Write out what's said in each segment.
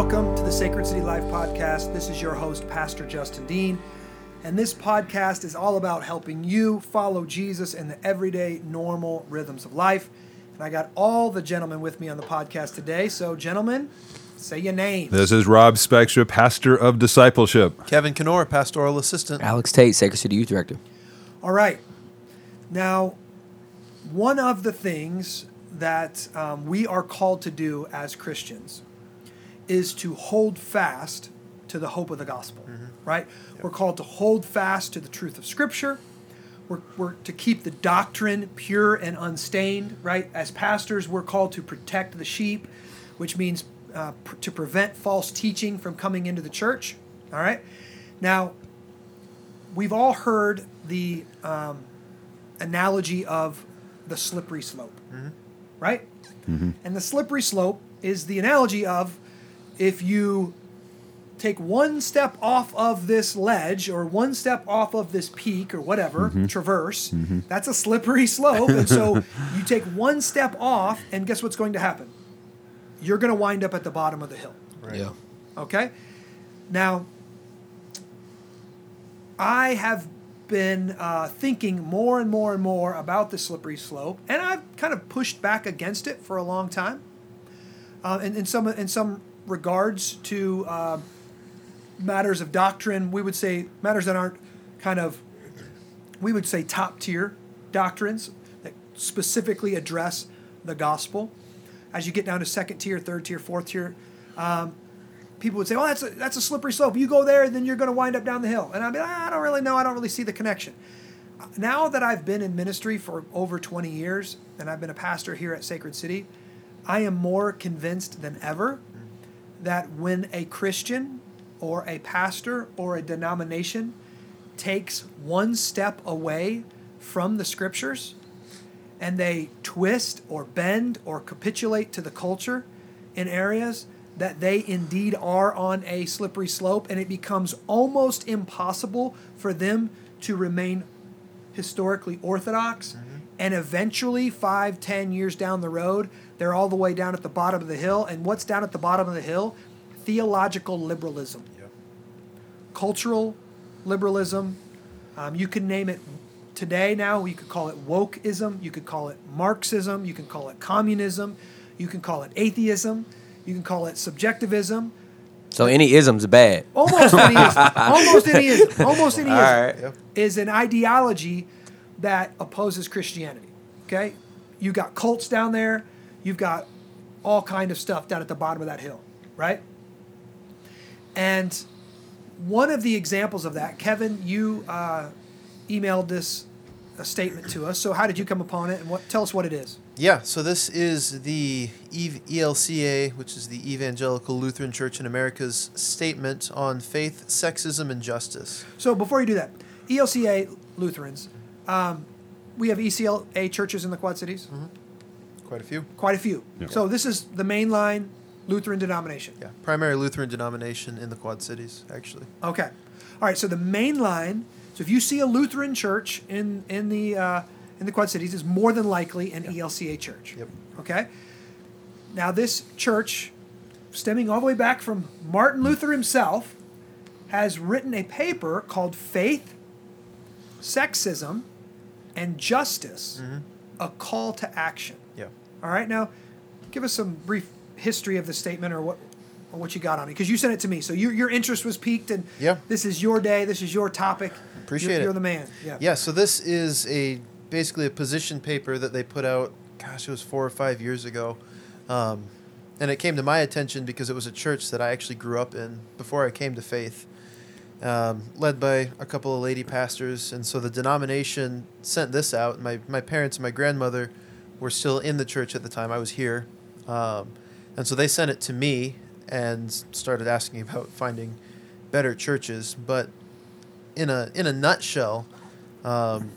Hello and welcome to the Sacred City Life Podcast. This is your host, Pastor Justin Dean. And this podcast is all about helping you follow Jesus in the everyday, normal rhythms of life. And I got all the gentlemen with me on the podcast today. So, gentlemen, say your name. This is Rob Spextra, pastor of discipleship. Kevin Kenor, pastoral assistant. Alex Tate, Sacred City Youth Director. All right. Now, one of the things that um, we are called to do as Christians is to hold fast to the hope of the gospel, right? We're called to hold fast to the truth of Scripture. We're, we're to keep the doctrine pure and unstained, right? As pastors, we're called to protect the sheep, which means uh, pr- to prevent false teaching from coming into the church, all right? Now, we've all heard the um, analogy of the slippery slope, right? And the slippery slope is the analogy of if you take one step off of this ledge or one step off of this peak or whatever, traverse, that's a slippery slope. and so you take one step off, and guess what's going to happen? You're going to wind up at the bottom of the hill. Yeah. Okay? Now, I have been uh, thinking more and more and more about the slippery slope, and I've kind of pushed back against it for a long time. Uh, in, in some in some regards to uh, matters of doctrine, we would say matters that aren't kind of we would say top tier doctrines that specifically address the gospel. As you get down to second tier, third tier, fourth tier, um, people would say, "Well, that's a, that's a slippery slope. You go there, and then you're going to wind up down the hill." And I'd be, like, "I don't really know. I don't really see the connection." Now that I've been in ministry for over 20 years, and I've been a pastor here at Sacred City, I am more convinced than ever that when a Christian or a pastor or a denomination takes one step away from the scriptures and they twist or bend or capitulate to the culture in areas that they indeed are on a slippery slope and it becomes almost impossible for them to remain historically orthodox mm-hmm. and eventually five ten years down the road they're all the way down at the bottom of the hill and what's down at the bottom of the hill theological liberalism cultural liberalism. Um, you can name it today now. You could call it wokeism. You could call it Marxism. You can call it communism. You can call it atheism. You can call it subjectivism. So any ism's bad. Almost any ism. Almost any ism. Almost any ism All right. Yep. is an ideology that opposes Christianity. Okay, you got cults down there. You've got all kind of stuff down at the bottom of that hill, right? And one of the examples of that, Kevin, you uh, emailed this a statement to us. So how did you come upon it, and what? Tell us what it is. Yeah, so this is the ELCA, which is the Evangelical Lutheran Church in America's statement on faith, sexism, and justice. So before you do that, ELCA Lutherans, um, we have ECLA churches in the Quad Cities. Quite a few. Quite a few. Yeah. So this is the mainline Lutheran denomination. Yeah, primary Lutheran denomination in the Quad Cities, actually. Okay. All right. So the main line. So if you see a Lutheran church in in the uh, in the Quad Cities, is more than likely an ELCA church. Yep. Okay. Now this church, stemming all the way back from Martin Luther himself, has written a paper called "Faith, Sexism, and Justice: A Call to Action." All right. Now, give us some brief history of the statement or what or what you got on it because you sent it to me. So your your interest was piqued and Yeah. this is your day. This is your topic. Appreciate you're, it. You're the man. Yeah. Yeah, so this is a basically a position paper that they put out. Gosh, it was four or five years ago, um, and it came to my attention because it was a church that I actually grew up in before I came to faith, um, led by a couple of lady pastors. And so the denomination sent this out. My my parents and my grandmother were still in the church at the time. I was here, um, and so they sent it to me and started asking about finding better churches, but in a in a nutshell, um,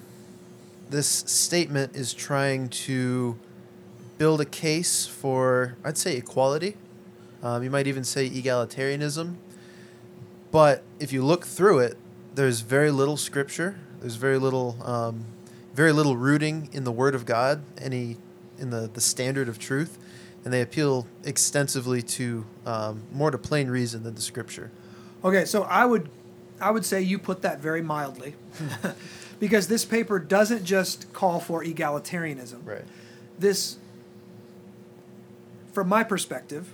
this statement is trying to build a case for I'd say equality. Um, you might even say egalitarianism. But if you look through it, there's very little scripture. There's very little very little rooting in the Word of God, any in the, the standard of truth. and they appeal extensively to um, more to plain reason than the scripture. Okay, so I would, I would say you put that very mildly, because this paper doesn't just call for egalitarianism. Right. This, from my perspective,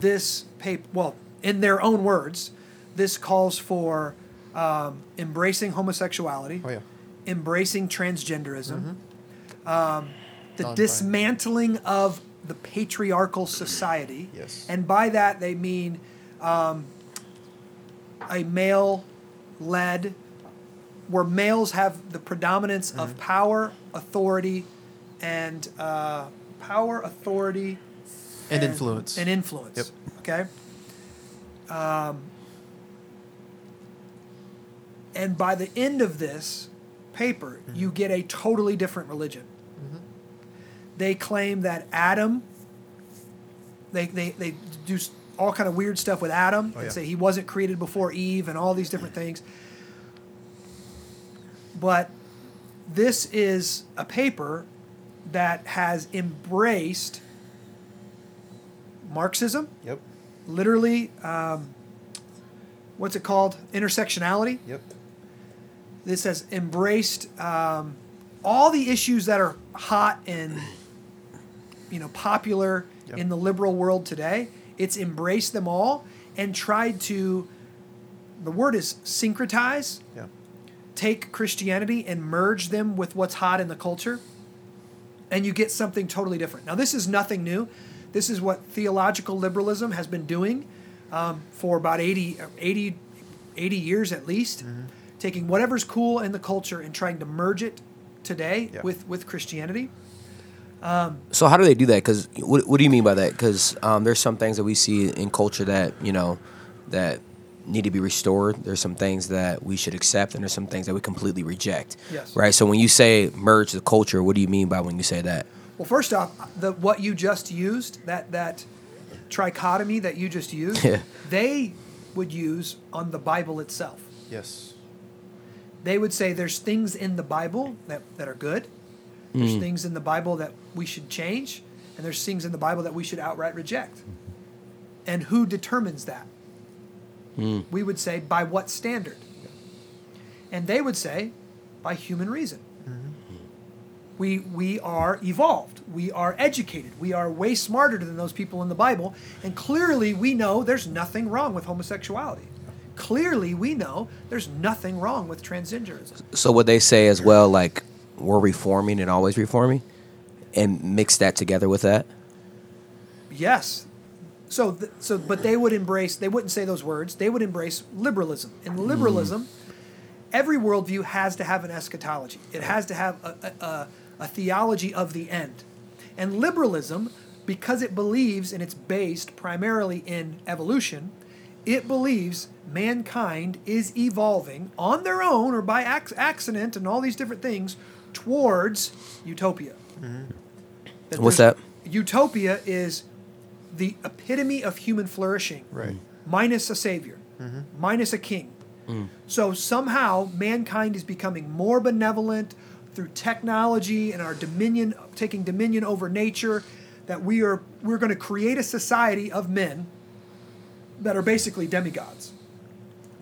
this paper, well, in their own words, this calls for um, embracing homosexuality, Oh yeah. Embracing transgenderism, Mm-hmm. um, the Non-binary. dismantling of the patriarchal society. Yes. And by that they mean um, a male led, where males have the predominance Mm-hmm. of power, authority, and uh, power, authority, And influence. And influence. Yep. Okay. Um, and by the end of this paper, Mm-hmm. you get a totally different religion. They claim that Adam, they, they, they do all kind of weird stuff with Adam Oh, and yeah. say he wasn't created before Eve and all these different things. But this is a paper that has embraced Marxism, Yep. literally, um, what's it called? Intersectionality. Yep. This has embraced um, all the issues that are hot and you know popular Yep. in the liberal world today. It's embraced them all and tried to. The word is syncretize. Yeah. Take Christianity and merge them with what's hot in the culture, and you get something totally different. Now, this is nothing new. This is what theological liberalism has been doing um, for about 80, 80, 80 years at least, taking whatever's cool in the culture and trying to merge it today Yeah. with, with Christianity. So how do they do that? Because what, what do you mean by that? Because um, there's some things that we see in culture that you know that need to be restored. There's some things that we should accept, and there's some things that we completely reject. Yes. Right. So when you say merge the culture, what do you mean by when you say that? Well, first off, the what you just used that that trichotomy that you just used, Yeah. they would use on the Bible itself. Yes. They would say there's things in the Bible that, that are good. There's hmm. things in the Bible that we should change, and there's things in the Bible that we should outright reject. And who determines that? Hmm. We would say by what standard? And they would say by human reason. Mm-hmm. We, we are evolved. We are educated. We are way smarter than those people in the Bible. And clearly, we know there's nothing wrong with homosexuality. Clearly, we know there's nothing wrong with transgenderism. So what they say as well, like we're reforming and always reforming, and mix that together with that. Yes. So, th- so, but they would embrace. They wouldn't say those words. They would embrace liberalism. In hmm. liberalism, every worldview has to have an eschatology. It has to have a, a, a, a theology of the end. And liberalism, because it believes and it's based primarily in evolution, it believes mankind is evolving on their own or by ac- accident and all these different things towards utopia. That What's that? Utopia is the epitome of human flourishing, Right. minus a savior, mm-hmm. minus a king. Mm. So somehow mankind is becoming more benevolent through technology and our dominion, taking dominion over nature. That we are we're going to create a society of men that are basically demigods,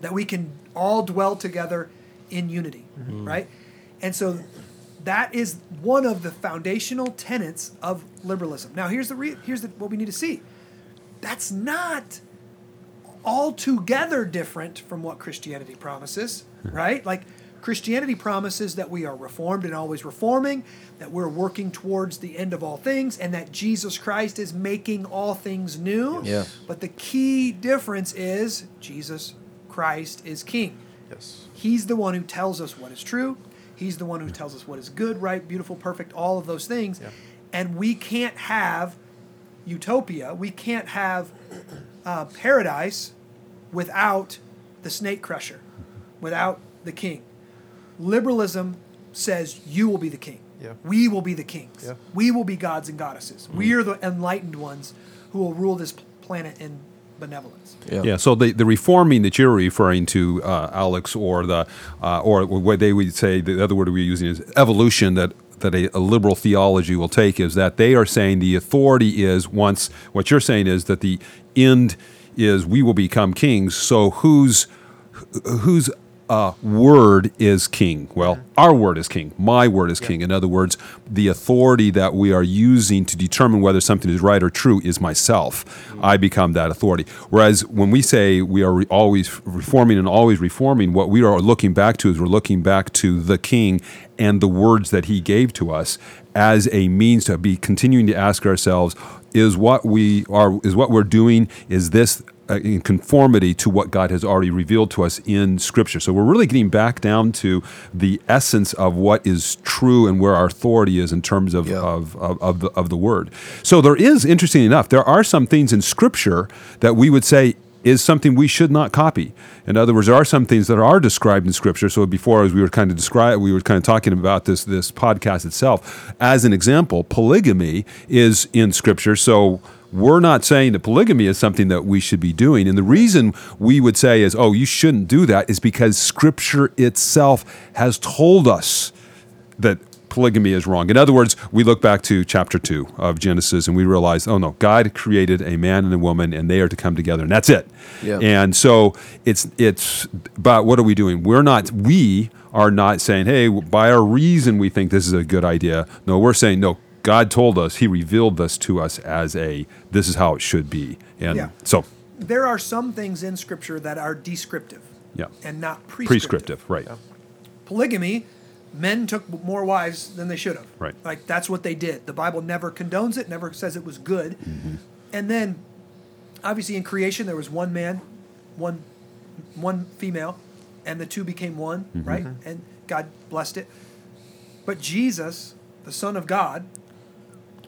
that we can all dwell together in unity, mm-hmm. right? And so that is one of the foundational tenets of liberalism. Now, here's the re- here's the, what we need to see. That's not altogether different from what Christianity promises, mm-hmm. right? Like Christianity promises that we are reformed and always reforming, that we're working towards the end of all things, and that Jesus Christ is making all things new. Yeah. But the key difference is Jesus Christ is King. Yes. He's the one who tells us what is true. He's the one who tells us what is good, right, beautiful, perfect, all of those things. Yeah. And we can't have utopia. We can't have uh, paradise without the snake crusher, without the king. Liberalism says you will be the king. Yeah. We will be the kings. Yeah. We will be gods and goddesses. We are the enlightened ones who will rule this planet in benevolence. Yeah. So the, the reforming that you're referring to, uh, Alex, or the uh, or what they would say the other word we're using is evolution. That that a, a liberal theology will take is that they are saying the authority is once what you're saying is that the end is we will become kings. So whose whose uh, word is king? Well, our word is king. My word is king. In other words, the authority that we are using to determine whether something is right or true is myself. I become that authority. Whereas when we say we are re- always reforming and always reforming, what we are looking back to is we're looking back to the king and the words that he gave to us as a means to be continuing to ask ourselves is what we are is what we're doing is this Uh, in conformity to what God has already revealed to us in Scripture. So we're really getting back down to the essence of what is true and where our authority is in terms of, Yeah. of, of, of, the, of the Word. So there is, interesting enough, there are some things in Scripture that we would say is something we should not copy. In other words, there are some things that are described in Scripture. So before, as we were kind of describe, we were kind of talking about this this podcast itself. As an example, polygamy is in Scripture. So we're not saying that polygamy is something that we should be doing. And the reason we would say is, oh, you shouldn't do that, is because Scripture itself has told us that polygamy is wrong. In other words, we look back to chapter 2 of Genesis and we realize, oh no, God created a man and a woman and they are to come together and that's it. Yeah. And so it's it's but what are we doing? We're not we are not saying, "Hey, by our reason we think this is a good idea." No, we're saying, "No, God told us, he revealed this to us as a this is how it should be." And Yeah. so There are some things in Scripture that are descriptive yeah. and not prescriptive. Prescriptive, right. Polygamy, men took more wives than they should have. Right. Like that's what they did. The Bible never condones it, never says it was good. Mm-hmm. And then, obviously, in creation there was one man, one, one female, and the two became one. Mm-hmm. Right. And God blessed it. But Jesus, the Son of God,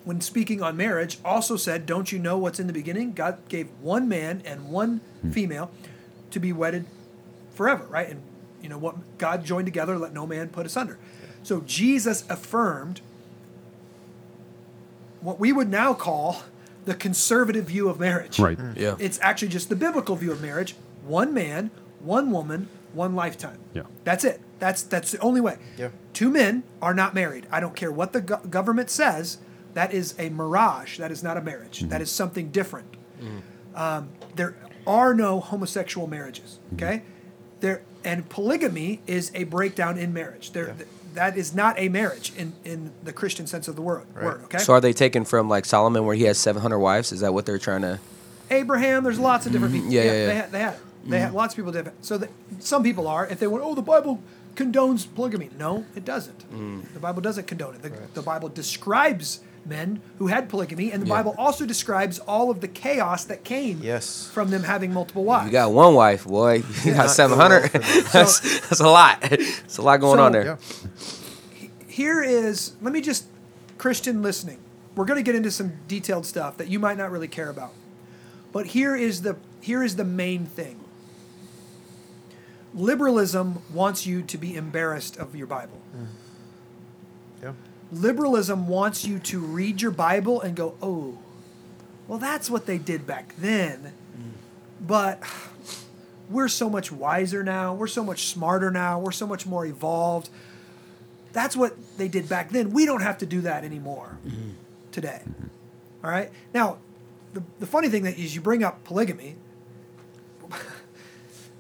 when speaking on marriage, also said, Don't you know what's in the beginning? God gave one man and one Hmm. female to be wedded forever, right? And you know what God joined together, let no man put asunder. So Jesus affirmed what we would now call the conservative view of marriage. Right. Yeah. It's actually just the biblical view of marriage: one man, one woman, one lifetime. Yeah. That's it. That's that's the only way. Yeah. Two men are not married. I don't care what the go- government says. That is a mirage. That is not a marriage. That is something different. Um, there are no homosexual marriages. Mm-hmm. Okay. There and polygamy is a breakdown in marriage. There. th- that is not a marriage in, in the Christian sense of the word. Word. Okay. So are they taken from like Solomon, where he has seven hundred wives? Is that what they're trying to? Abraham. There's lots of different mm-hmm. people. Yeah, yeah, yeah. They had, they had it. They had mm-hmm. lots of people did it. So that some people are. If they went, oh, the Bible condones polygamy. No, it doesn't. Mm. The Bible doesn't condone it. The, the Bible describes men who had polygamy, and the Yeah. Bible also describes all of the chaos that came Yes. from them having multiple wives. You got one wife, boy. You got seven hundred. seven doing well hundred. for them. that's that's a lot. It's a lot going So- on there. Yeah. here is let me just christian listening we're going to get into some detailed stuff that you might not really care about but here is the here is the main thing liberalism wants you to be embarrassed of your bible mm. Yeah. Liberalism wants you to read your bible and go oh well that's what they did back then but we're so much wiser now we're so much smarter now we're so much more evolved that's what they did back then. We don't have to do that anymore today. All right. Now, the, the funny thing that is you bring up polygamy.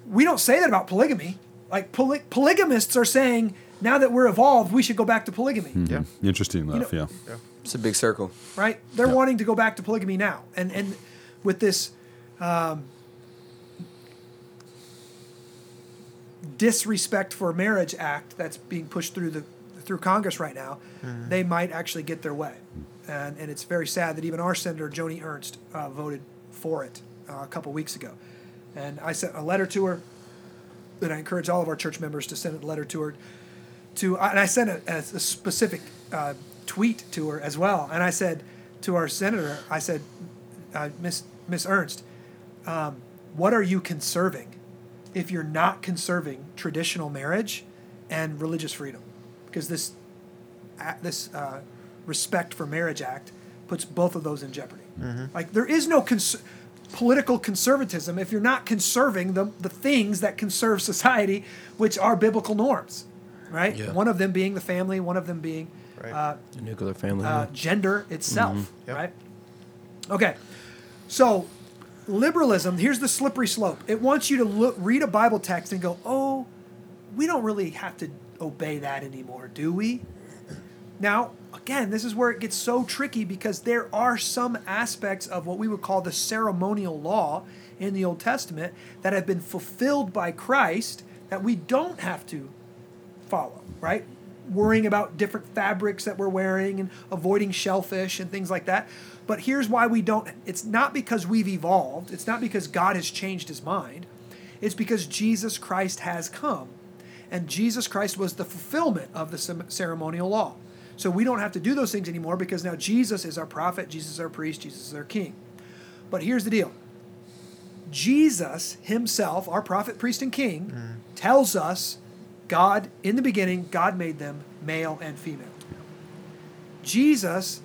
we don't say that about polygamy. Like poly- polygamists are saying now that we're evolved, we should go back to polygamy. Yeah. Interesting enough, know- yeah. It's a big circle. Right? They're Yeah. wanting to go back to polygamy now, and and with this. Um, disrespect for marriage act that's being pushed through the through Congress right now, they might actually get their way, and and it's very sad that even our senator Joni Ernst uh, voted for it uh, a couple weeks ago, and I sent a letter to her, and I encourage all of our church members to send a letter to her, to and I sent a, a, specific uh, tweet to her as well, and I said to our senator, I said, uh, Miss Miss Ernst, um, what are you conserving? if you're not conserving traditional marriage and religious freedom, because this this uh, Respect for Marriage Act puts both of those in jeopardy. Like there is no cons- political conservatism if you're not conserving the the things that conserve society, which are biblical norms, right? Yeah. One of them being the family, one of them being Right. uh, The nuclear family. uh, gender itself, Yep. right? Okay, so liberalism. Here's the slippery slope. It wants you to look, read a Bible text and go, "Oh, we don't really have to obey that anymore, do we?" Now, again, this is where it gets so tricky because there are some aspects of what we would call the ceremonial law in the Old Testament that have been fulfilled by Christ that we don't have to follow, right? Worrying about different fabrics that we're wearing and avoiding shellfish and things like that. But here's why we don't it's not because we've evolved, it's not because God has changed his mind. It's because Jesus Christ has come. And Jesus Christ was the fulfillment of the ceremonial law. So we don't have to do those things anymore because now Jesus is our prophet, Jesus is our priest, Jesus is our king. But here's the deal Jesus himself, our prophet, priest, and king, mm. tells us God, in the beginning, God made them male and female. Jesus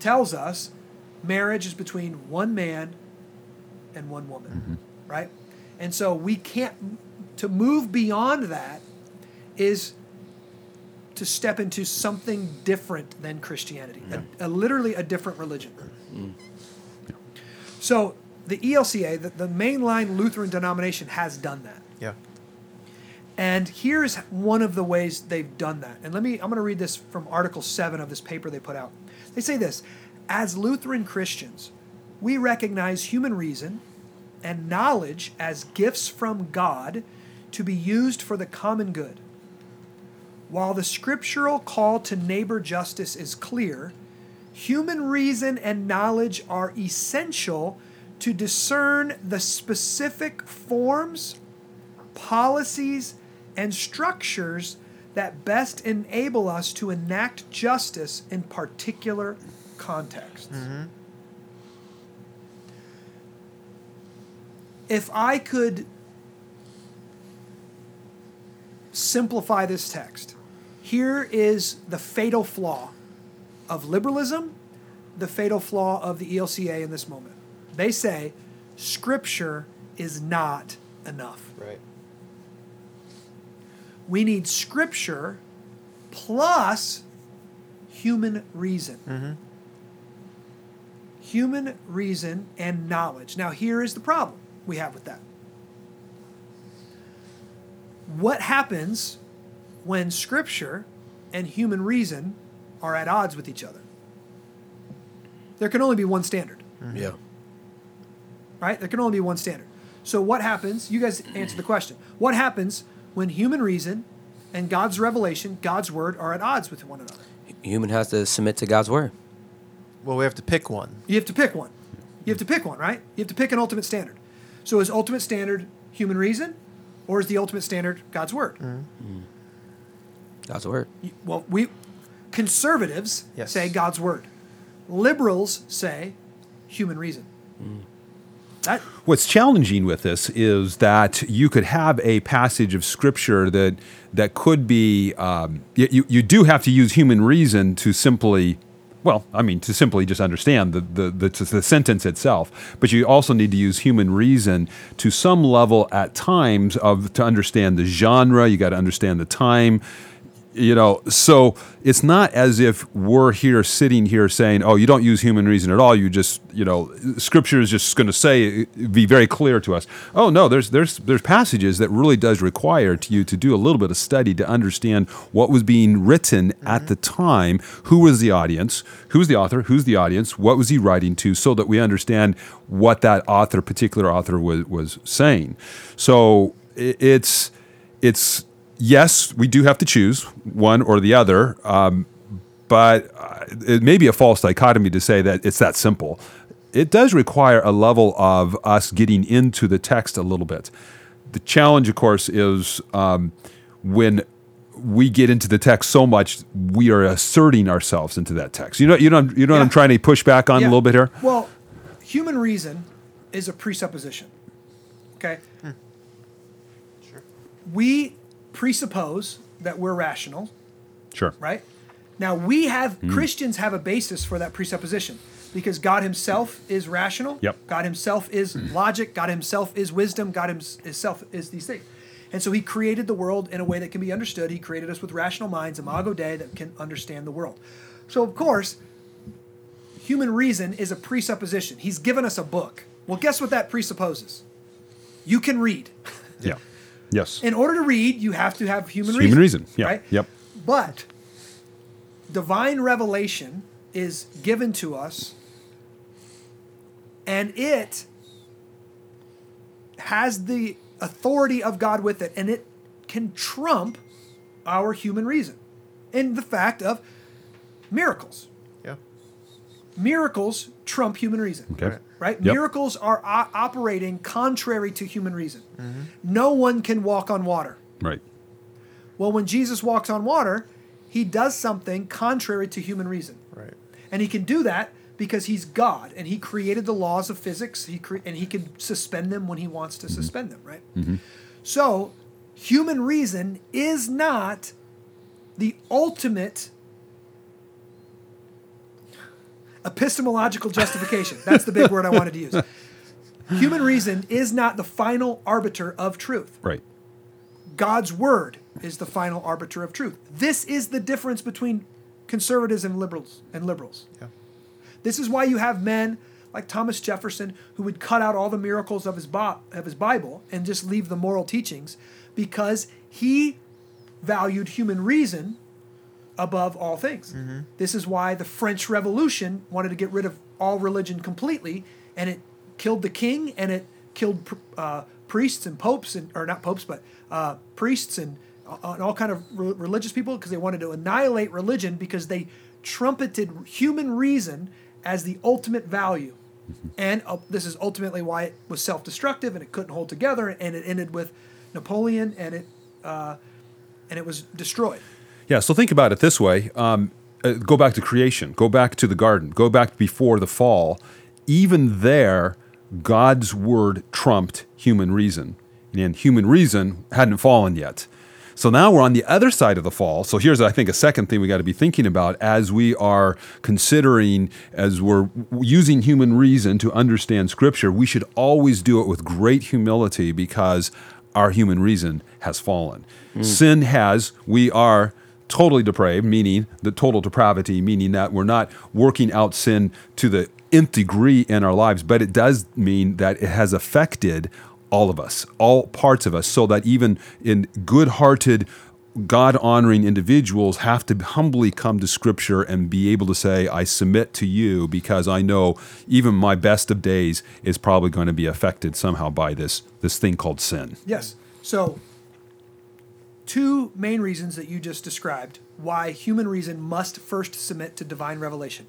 tells us marriage is between one man and one woman, mm-hmm. right? And so we can't, to move beyond that is to step into something different than Christianity, a, a- literally a different religion. Mm. So the ELCA, the, the mainline Lutheran denomination, has done that. Yeah. And here's one of the ways they've done that. And let me, I'm going to read this from Article 7 of this paper they put out. They say this As Lutheran Christians, we recognize human reason and knowledge as gifts from God to be used for the common good. While the scriptural call to neighbor justice is clear, human reason and knowledge are essential to discern the specific forms, policies, and structures that best enable us to enact justice in particular contexts. Mm-hmm. If I could simplify this text, here is the fatal flaw of liberalism, the fatal flaw of the ELCA in this moment. They say scripture is not enough. Right. We need scripture plus human reason. Mm-hmm. Human reason and knowledge. Now, here is the problem we have with that. What happens when scripture and human reason are at odds with each other? There can only be one standard mm-hmm. yeah. right? There can only be one standard. So what happens? You guys answer the question. What happens when human reason and God's revelation, God's word, are at odds with one another? Human has to submit to God's word. Well, we have to pick one. You have to pick one. You have to pick one, right? You have to pick an ultimate standard. So is ultimate standard human reason, or is the ultimate standard God's word? Mm-hmm. Mm. God's word. Well, we conservatives Yes. say God's word. Liberals say human reason. Mm. What's challenging with this is that you could have a passage of scripture that that could be um, you you do have to use human reason to simply. Well, I mean, to simply just understand the, the, the, the sentence itself, but you also need to use human reason to some level at times of to understand the genre. You got to understand the time, you know so it's not as if we're here sitting here saying oh you don't use human reason at all. You just you know scripture is just going to say be very clear to us. Oh no there's there's there's passages that really does require to you to do a little bit of study to understand what was being written at the time who was the audience who's the author who's the audience what was he writing to so that we understand what that author particular author was was saying. So it's it's yes, we do have to choose one or the other, um, but uh, it may be a false dichotomy to say that it's that simple. It does require a level of us getting into the text a little bit. The challenge, of course, is um, when we get into the text so much, we are asserting ourselves into that text. You know, you know, you know what I'm trying to push back on a little bit here. Well, human reason is a presupposition. Okay? Sure. We presuppose that we're rational, Sure. right? Now, we have, Hmm. Christians have a basis for that presupposition because God Himself is rational. Yep. God Himself is logic. God Himself is wisdom. God Himself is these things. And so he created the world in a way that can be understood. He created us with rational minds, imago Dei, that can understand the world. So, of course, human reason is a presupposition. He's given us a book. Well, guess what that presupposes? You can read. Yeah. Yes. In order to read, you have to have human It's reason. human reason. Yeah. Right? Yep. But divine revelation is given to us, and it has the authority of God with it, and it can trump our human reason in the fact of miracles. Yeah. Miracles trump human reason. Okay. Right. Right? Yep. Miracles are o- operating contrary to human reason. No one can walk on water. Right. Well, when Jesus walks on water, he does something contrary to human reason. Right. And he can do that because he's God and he created the laws of physics he cre- and he can suspend them when he wants to mm-hmm. suspend them, right? Mm-hmm. So, human reason is not the ultimate epistemological justification. That's the big word I wanted to use. Human reason is not the final arbiter of truth. Right. God's word is the final arbiter of truth. This is the difference between conservatives and liberals and liberals. Yeah. This is why you have men like Thomas Jefferson who would cut out all the miracles of his Bi- of his Bible and just leave the moral teachings because he valued human reason above all things. This is why the French Revolution wanted to get rid of all religion completely and it killed the king and it killed uh, priests and popes and or not popes but uh, priests and, uh, and all kind of re- religious people because they wanted to annihilate religion because they trumpeted human reason as the ultimate value. And uh, this is ultimately why it was self-destructive and it couldn't hold together and it ended with napoleon and it uh, and it was destroyed Yeah, so think about it this way. Um, uh, go back to creation. Go back to the garden. Go back before the fall. Even there, God's word trumped human reason, and human reason hadn't fallen yet. So now we're on the other side of the fall. So here's, I think, a second thing we got to be thinking about as we are considering, as we're using human reason to understand Scripture. We should always do it with great humility because our human reason has fallen. Sin has, we are totally depraved, meaning the total depravity, meaning that we're not working out sin to the nth degree in our lives, but it does mean that it has affected all of us, all parts of us, so that even in good hearted, God honoring individuals have to humbly come to Scripture and be able to say, I submit to you because I know even my best of days is probably going to be affected somehow by this, this thing called sin. Yes. So, two main reasons that you just described why human reason must first submit to divine revelation.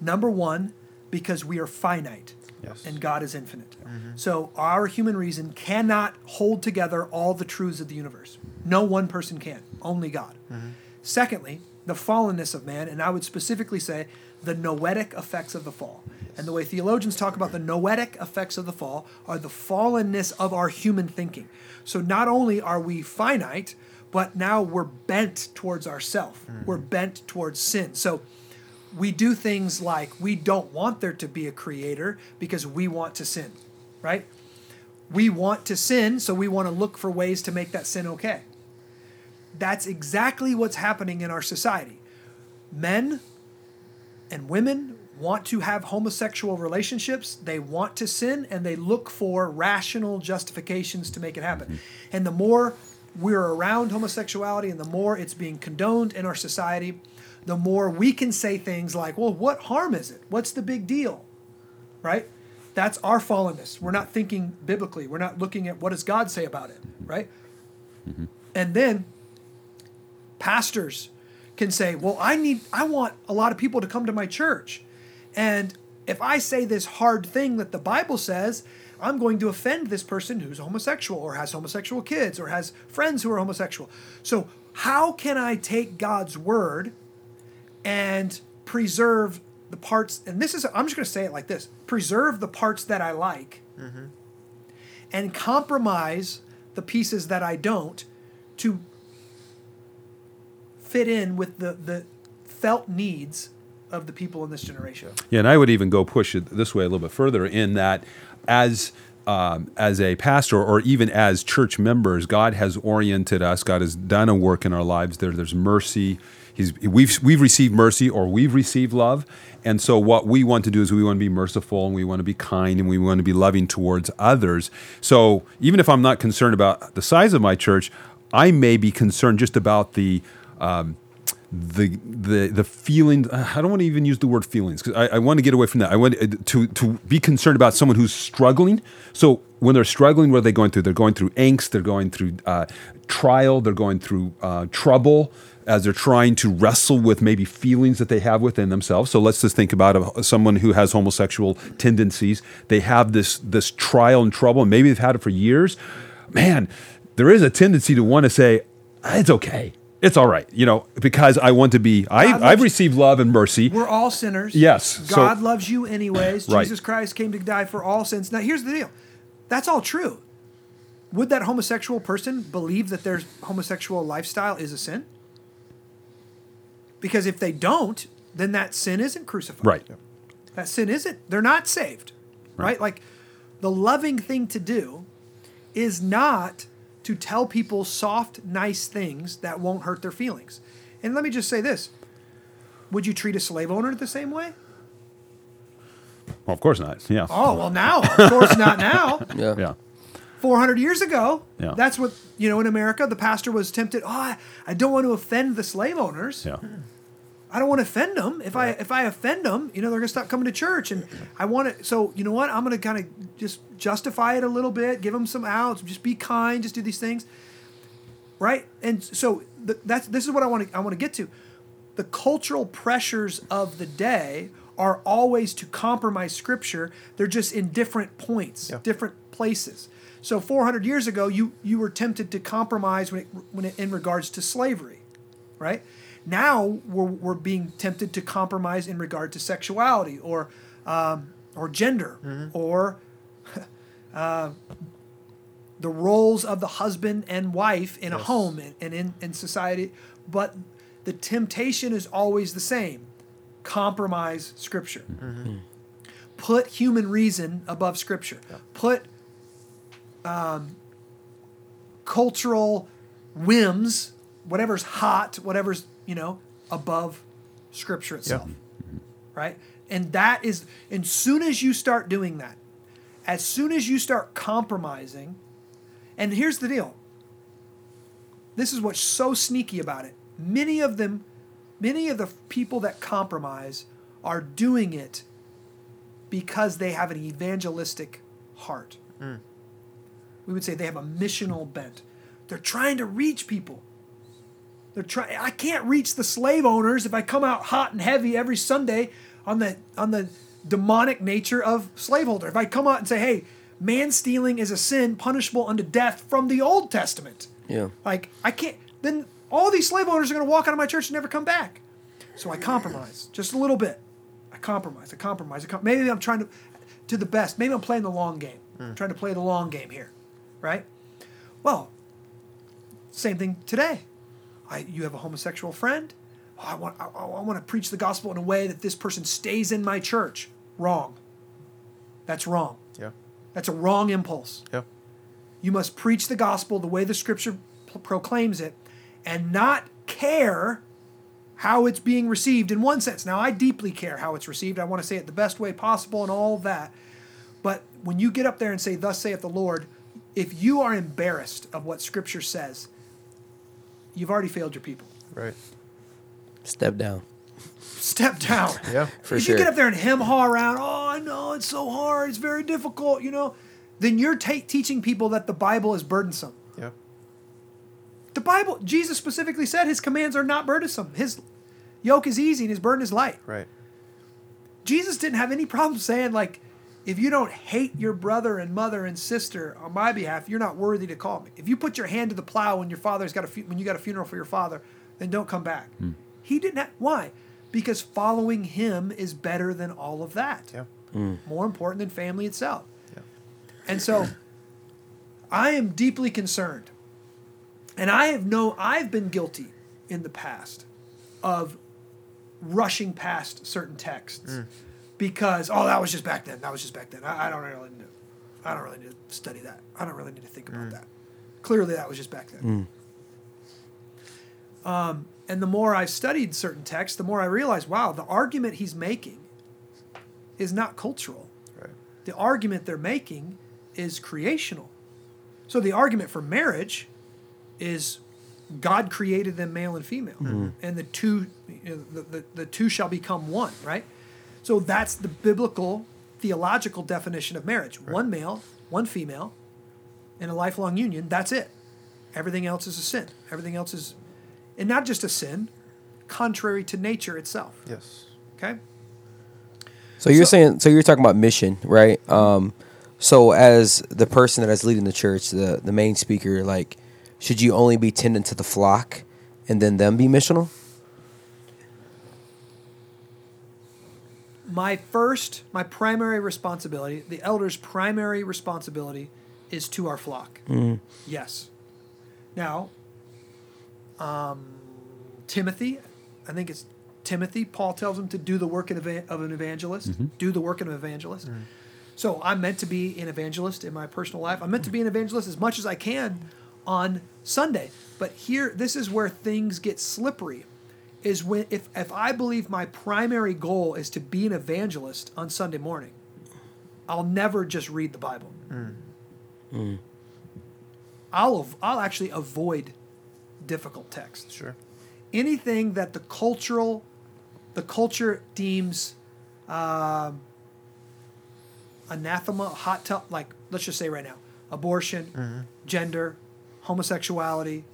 Number one, because we are finite Yes. and God is infinite. Mm-hmm. So, our human reason cannot hold together all the truths of the universe. No one person can, only God. Mm-hmm. Secondly, the fallenness of man, and I would specifically say the noetic effects of the fall. And the way theologians talk about the noetic effects of the fall are the fallenness of our human thinking. So not only are we finite, but now we're bent towards ourself. Hmm. We're bent towards sin. So we do things like we don't want there to be a creator because we want to sin, right? We want to sin, so we want to look for ways to make that sin okay. That's exactly what's happening in our society. Men and women want to have homosexual relationships, they want to sin, and they look for rational justifications to make it happen. Hmm. And the more we're around homosexuality and the more it's being condoned in our society, the more we can say things like, well, what harm is it? What's the big deal? Right? That's our fallenness. We're not thinking biblically. We're not looking at what does God say about it, right? Mm-hmm. And then pastors can say, "Well, I need I want a lot of people to come to my church." And if I say this hard thing that the Bible says, I'm going to offend this person who's homosexual or has homosexual kids or has friends who are homosexual. So, how can I take God's word and preserve the parts and this is I'm just going to say it like this. Preserve the parts that I like mm-hmm. and compromise the pieces that I don't to fit in with the, the felt needs of the people in this generation. Yeah, and I would even go push it this way a little bit further in that as um, as a pastor or even as church members, God has oriented us. God has done a work in our lives. There, there's mercy. He's, we've, we've received mercy or we've received love. And so, what we want to do is we want to be merciful and we want to be kind and we want to be loving towards others. So, even if I'm not concerned about the size of my church, I may be concerned just about the. Um, the the the feeling I don't want to even use the word feelings because I, I want to get away from that. I want to to be concerned about someone who's struggling. So when they're struggling, what are they going through? They're going through angst. They're going through uh, trial. They're going through uh, trouble as they're trying to wrestle with maybe feelings that they have within themselves. So let's just think about a, someone who has homosexual tendencies. They have this this trial and trouble, and maybe they've had it for years. Man, there is a tendency to want to say, "It's okay." It's all right, you know, because I want to be. I, I've received love and mercy. We're all sinners. Yes. God so, loves you anyways. Right. Jesus Christ came to die for all sins. Now, here's the deal. That's all true. Would that homosexual person believe that their homosexual lifestyle is a sin? Because if they don't, then that sin isn't crucified. Right. That sin isn't. They're not saved. Right? right? Like the loving thing to do is not to tell people soft, nice things that won't hurt their feelings. And let me just say this Would you treat a slave owner the same way? Well, of course not. Yeah. Oh, well, now. Of course not now. yeah. Yeah. 400 years ago, yeah. that's what, you know, in America, the pastor was tempted, oh, I, I don't want to offend the slave owners. Yeah. I don't want to offend them. If I if I offend them, you know, they're gonna stop coming to church. And I want to. So you know what? I'm gonna kind of just justify it a little bit, give them some outs, just be kind, just do these things, right? And so the, that's this is what I want to I want to get to. The cultural pressures of the day are always to compromise Scripture. They're just in different points, yeah. different places. So 400 years ago, you you were tempted to compromise when it, when it, in regards to slavery, right? Now we're, we're being tempted to compromise in regard to sexuality or um, or gender mm-hmm. or uh, the roles of the husband and wife in yes. a home and, and in, in society. But the temptation is always the same compromise Scripture. Mm-hmm. Put human reason above Scripture. Yeah. Put um, cultural whims, whatever's hot, whatever's you know, above Scripture itself. Yeah. Right? And that is, and soon as you start doing that, as soon as you start compromising, and here's the deal this is what's so sneaky about it. Many of them, many of the people that compromise are doing it because they have an evangelistic heart. Mm. We would say they have a missional bent. They're trying to reach people. They're trying. I can't reach the slave owners if I come out hot and heavy every Sunday on the on the demonic nature of slaveholder. If I come out and say, "Hey, man stealing is a sin punishable unto death from the Old Testament," yeah, like I can't. Then all these slave owners are going to walk out of my church and never come back. So I compromise just a little bit. I compromise. I compromise. I com- maybe I'm trying to to the best. Maybe I'm playing the long game. Mm. I'm trying to play the long game here, right? Well, same thing today. I, you have a homosexual friend. Oh, I want, I, I want to preach the gospel in a way that this person stays in my church. Wrong. That's wrong. Yeah. That's a wrong impulse. Yeah. You must preach the gospel the way the scripture p- proclaims it and not care how it's being received in one sense. Now, I deeply care how it's received. I want to say it the best way possible and all that. But when you get up there and say, Thus saith the Lord, if you are embarrassed of what scripture says, you've already failed your people. Right. Step down. Step down. yeah, for if sure. you get up there and hem haw around, oh, I know it's so hard, it's very difficult, you know, then you're ta- teaching people that the Bible is burdensome. Yeah. The Bible, Jesus specifically said his commands are not burdensome. His yoke is easy and his burden is light. Right. Jesus didn't have any problem saying like, if you don't hate your brother and mother and sister on my behalf, you're not worthy to call me. If you put your hand to the plow when your father's got a fu- when you got a funeral for your father, then don't come back. Hmm. He didn't. Have, why? Because following him is better than all of that. Yeah. Mm. More important than family itself. Yeah. And so, I am deeply concerned, and I have no. I've been guilty in the past of rushing past certain texts. Mm because oh that was just back then that was just back then I, I don't really know I don't really need to study that. I don't really need to think about mm. that. Clearly, that was just back then. Mm. Um, and the more I've studied certain texts, the more I realize, wow, the argument he's making is not cultural. Right. The argument they're making is creational. So the argument for marriage is God created them male and female, mm-hmm. and the two, you know, the, the, the two shall become one, right? So that's the biblical theological definition of marriage: one male, one female, in a lifelong union. That's it. Everything else is a sin. Everything else is, and not just a sin, contrary to nature itself. Yes. Okay. So you're So- saying, so you're talking about mission, right? Um, so as the person that is leading the church, the the main speaker, like, should you only be tending to the flock, and then them be missional? My first, my primary responsibility, the elder's primary responsibility is to our flock. Yes. Now, um, Timothy, I think it's Timothy, Paul tells him to do the work of eva- of an evangelist, do the work of an evangelist. So I'm meant to be an evangelist in my personal life. I'm meant to be an evangelist as much as I can on Sunday. But here, this is where things get slippery. Is when if if I believe my primary goal is to be an evangelist on Sunday morning, I'll never just read the Bible. I'll I'll actually avoid difficult texts Sure. anything that the cultural the culture deems um, anathema hot to like let's just say right now abortion gender homosexuality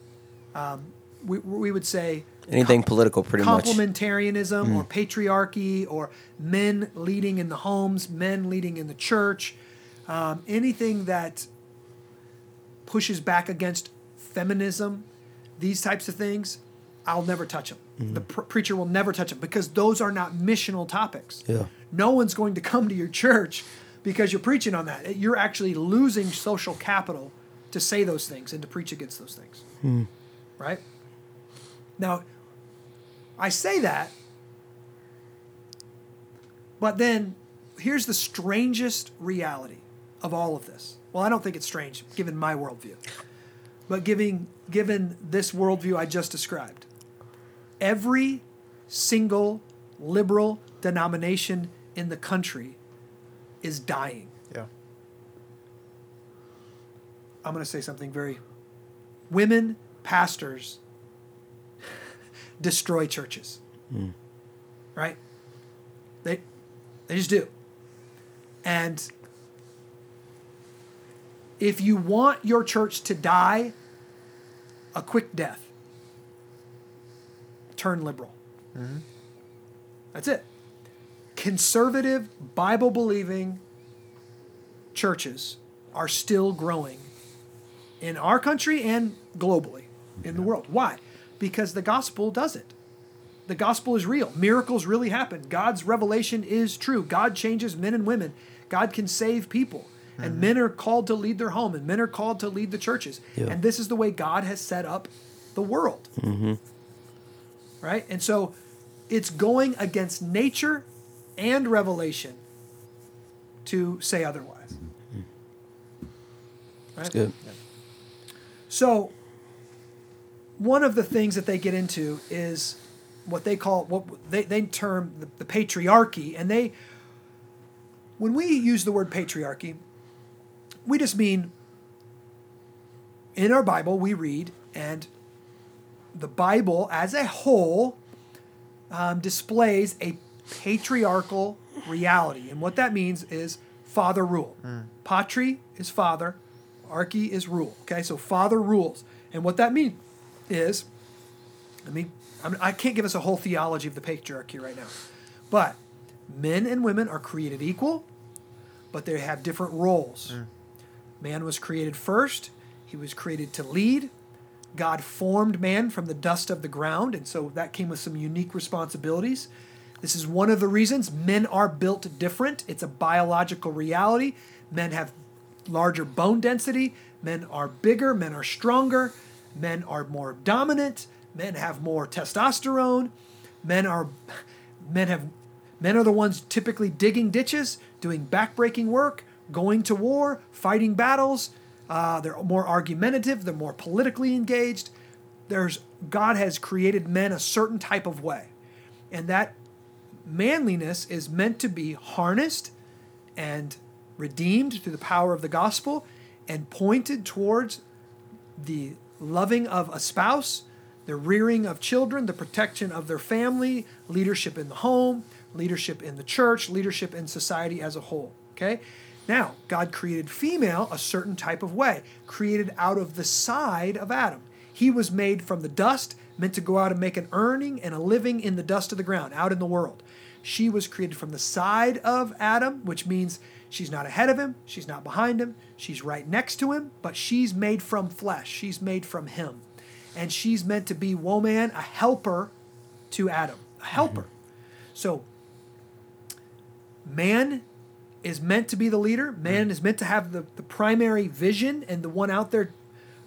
um, we, we would say Anything political, pretty much. complementarianism or mm. patriarchy or men leading in the homes men leading in the church um, anything that pushes back against feminism these types of things i'll never touch them mm-hmm. the pr- preacher will never touch them because those are not missional topics. Yeah. no one's going to come to your church because you're preaching on that. You're actually losing social capital to say those things and to preach against those things. Hmm. Right? Now I say that, but then here's the strangest reality of all of this. Well, I don't think it's strange given my worldview, but giving given this worldview I just described. Every single liberal denomination in the country is dying. Yeah. I'm going to say something very women pastors destroy churches. Hmm. Right? They they just do. And if you want your church to die a quick death, turn liberal. Mm-hmm. That's it. Conservative, Bible believing churches are still growing in our country and globally in the world. Why? Because the gospel does it. The gospel is real. Miracles really happen. God's revelation is true. God changes men and women. God can save people. And mm-hmm. men are called to lead their home, and men are called to lead the churches. Yeah. And this is the way God has set up the world. Mm-hmm. Right? And so it's going against nature and revelation to say otherwise. Mm. Right? Good. So, one of the things that they get into is what they call what they, they term the, the patriarchy, and they when we use the word patriarchy, we just mean in our Bible we read and the Bible as a whole um, displays a patriarchal reality, and what that means is father rule. Patri is father, archy is rule. Okay, so father rules, and what that means is, I mean, I'm, I can't give us a whole theology of the patriarchy right now, but men and women are created equal, but they have different roles. Mm. Man was created first; he was created to lead. God formed man from the dust of the ground, and so that came with some unique responsibilities. This is one of the reasons men are built different. It's a biological reality. Men have larger bone density, men are bigger, men are stronger, men are more dominant, men have more testosterone, men are men have men are the ones typically digging ditches, doing backbreaking work, going to war, fighting battles. Uh, they're more argumentative. They're more politically engaged. There's God has created men a certain type of way, and that manliness is meant to be harnessed and redeemed through the power of the gospel and pointed towards the loving of a spouse, the rearing of children, the protection of their family, leadership in the home, leadership in the church, leadership in society as a whole. Okay? Now, God created female a certain type of way, created out of the side of Adam. He was made from the dust, meant to go out and make an earning and a living in the dust of the ground, out in the world. She was created from the side of Adam, which means she's not ahead of him, she's not behind him, she's right next to him, but she's made from flesh, she's made from him. And she's meant to be, woman, a helper to Adam, a helper. Mm-hmm. So, man is meant to be the leader, man is meant to have the, the primary vision and the one out there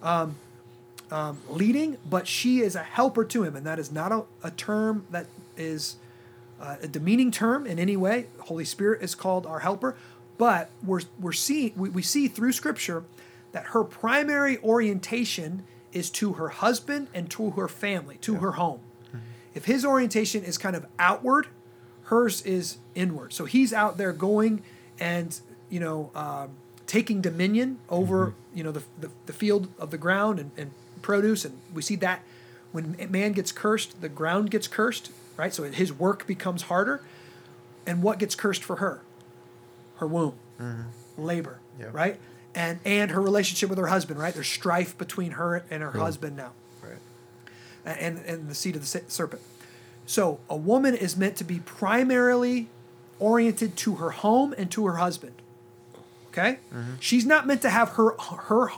um, um, leading, but she is a helper to him, and that is not a, a term that is uh, a demeaning term in any way. Holy Spirit is called our helper, but we're we're see we, we see through Scripture that her primary orientation is to her husband and to her family, to yeah. her home. Mm-hmm. If his orientation is kind of outward, hers is inward. So he's out there going and you know um, taking dominion over mm-hmm. you know the, the, the field of the ground and, and produce, and we see that when man gets cursed, the ground gets cursed right? So his work becomes harder. And what gets cursed for her? Her womb, mm-hmm. labor, yep. right? And and her relationship with her husband, right? There's strife between her and her husband now, right? And and the seed of the serpent. So a woman is meant to be primarily oriented to her home and to her husband. Okay, mm-hmm. she's not meant to have her her